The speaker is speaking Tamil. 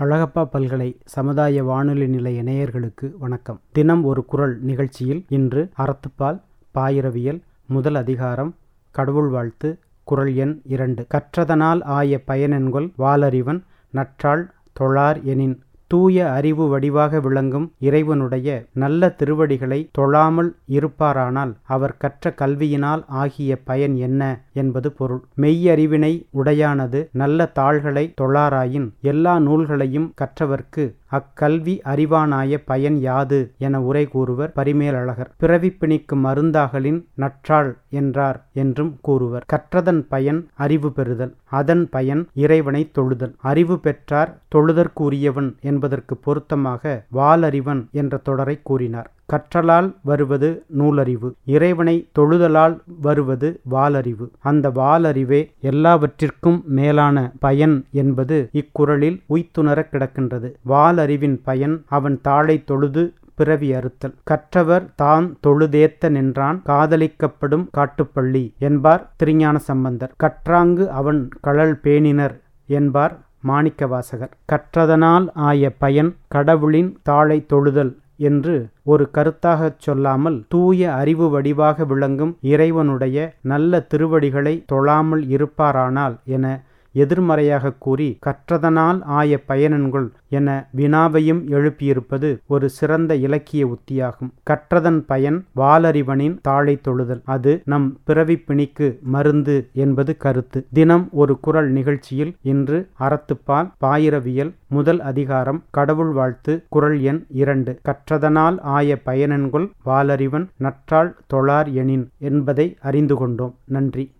அழகப்பா பல்கலை சமுதாய வானொலி நிலைய நேயர்களுக்கு வணக்கம். தினம் ஒரு குரல் நிகழ்ச்சியில் இன்று அறத்துப்பால் பாயிரவியல் முதல் அதிகாரம் கடவுள் வாழ்த்து குரல் எண் இரண்டு. கற்றதனால் ஆய பயனென்கொல் வாலறிவன் நற்றாள் தொழார் எனின் தூய அறிவு வடிவாக விளங்கும் இறைவனுடைய நல்ல திருவடிகளை தொழாமல் இருப்பாரானால் அவர் கற்ற கல்வியினால் ஆகிய பயன் என்ன என்பது பொருள். மெய்யறிவினை உடையானது நல்ல தாள்களை தொழாராயின் எல்லா நூல்களையும் கற்றவர்க்கு அக்கல்வி அறிவானாய பயன் யாது என உரை கூறுவர் பரிமேலழகர். பிறவி பிணிக்கும் மருந்தாகலின் நற்றாள் என்றார் என்றும் கூறுவர். கற்றதன் பயன் அறிவு பெறுதல். அதன் பயன் இறைவனை தொழுதல். அறிவு பெற்றார் தொழுதற்குரியவன் என்பதற்கு பொருத்தமாக வாலறிவன் என்ற தொடரை கூறினார். கற்றலால் வருவது நூலறிவு இறைவனை தொழுதலால் வருவது வாலறிவு. அந்த வாலறிவே எல்லாவற்றிற்கும் மேலான பயன் என்பது இக்குறளில் உய்த்துணர கிடக்கின்றது. வாலறிவின் பயன் அவன் தாளை தொழுது பிறவி அறுத்தல். கற்றவர் தான் தொழுதேத்த நின்றான் காதலிக்கப்படும் காட்டுப்பள்ளி என்பார் திருஞான சம்பந்தர். கற்றாங்கு அவன் கழல் பேணினர் என்பார் மாணிக்கவாசகர். கற்றதனால் ஆய பயன் கடவுளின் தாளை தொழுதல் என்று ஒரு கருத்தாகச் சொல்லாமல் தூய அறிவு வடிவாக விளங்கும் இறைவனுடைய நல்ல திருவடிகளை தொழாமல் இருப்பாரானால் என எதிர்மறையாக கூறி கற்றதனால் ஆய பயனன்கொள் என வினாவையும் எழுப்பியிருப்பது ஒரு சிறந்த இலக்கிய உத்தியாகும். கற்றதன் பயன் வாலறிவனின் தாழை தொழுதல். அது நம் பிறவி பிணிக்கு மருந்து என்பது கருத்து. தினம் ஒரு குரல் நிகழ்ச்சியில் இன்று அறத்துப்பால் பாயிரவியல் முதல் அதிகாரம் கடவுள் வாழ்த்து குரல் எண் இரண்டு. கற்றதனால் ஆய பயனன்கொள் வாலறிவன் நற்றாள் தொழார் எனின் என்பதை அறிந்து கொண்டோம். நன்றி.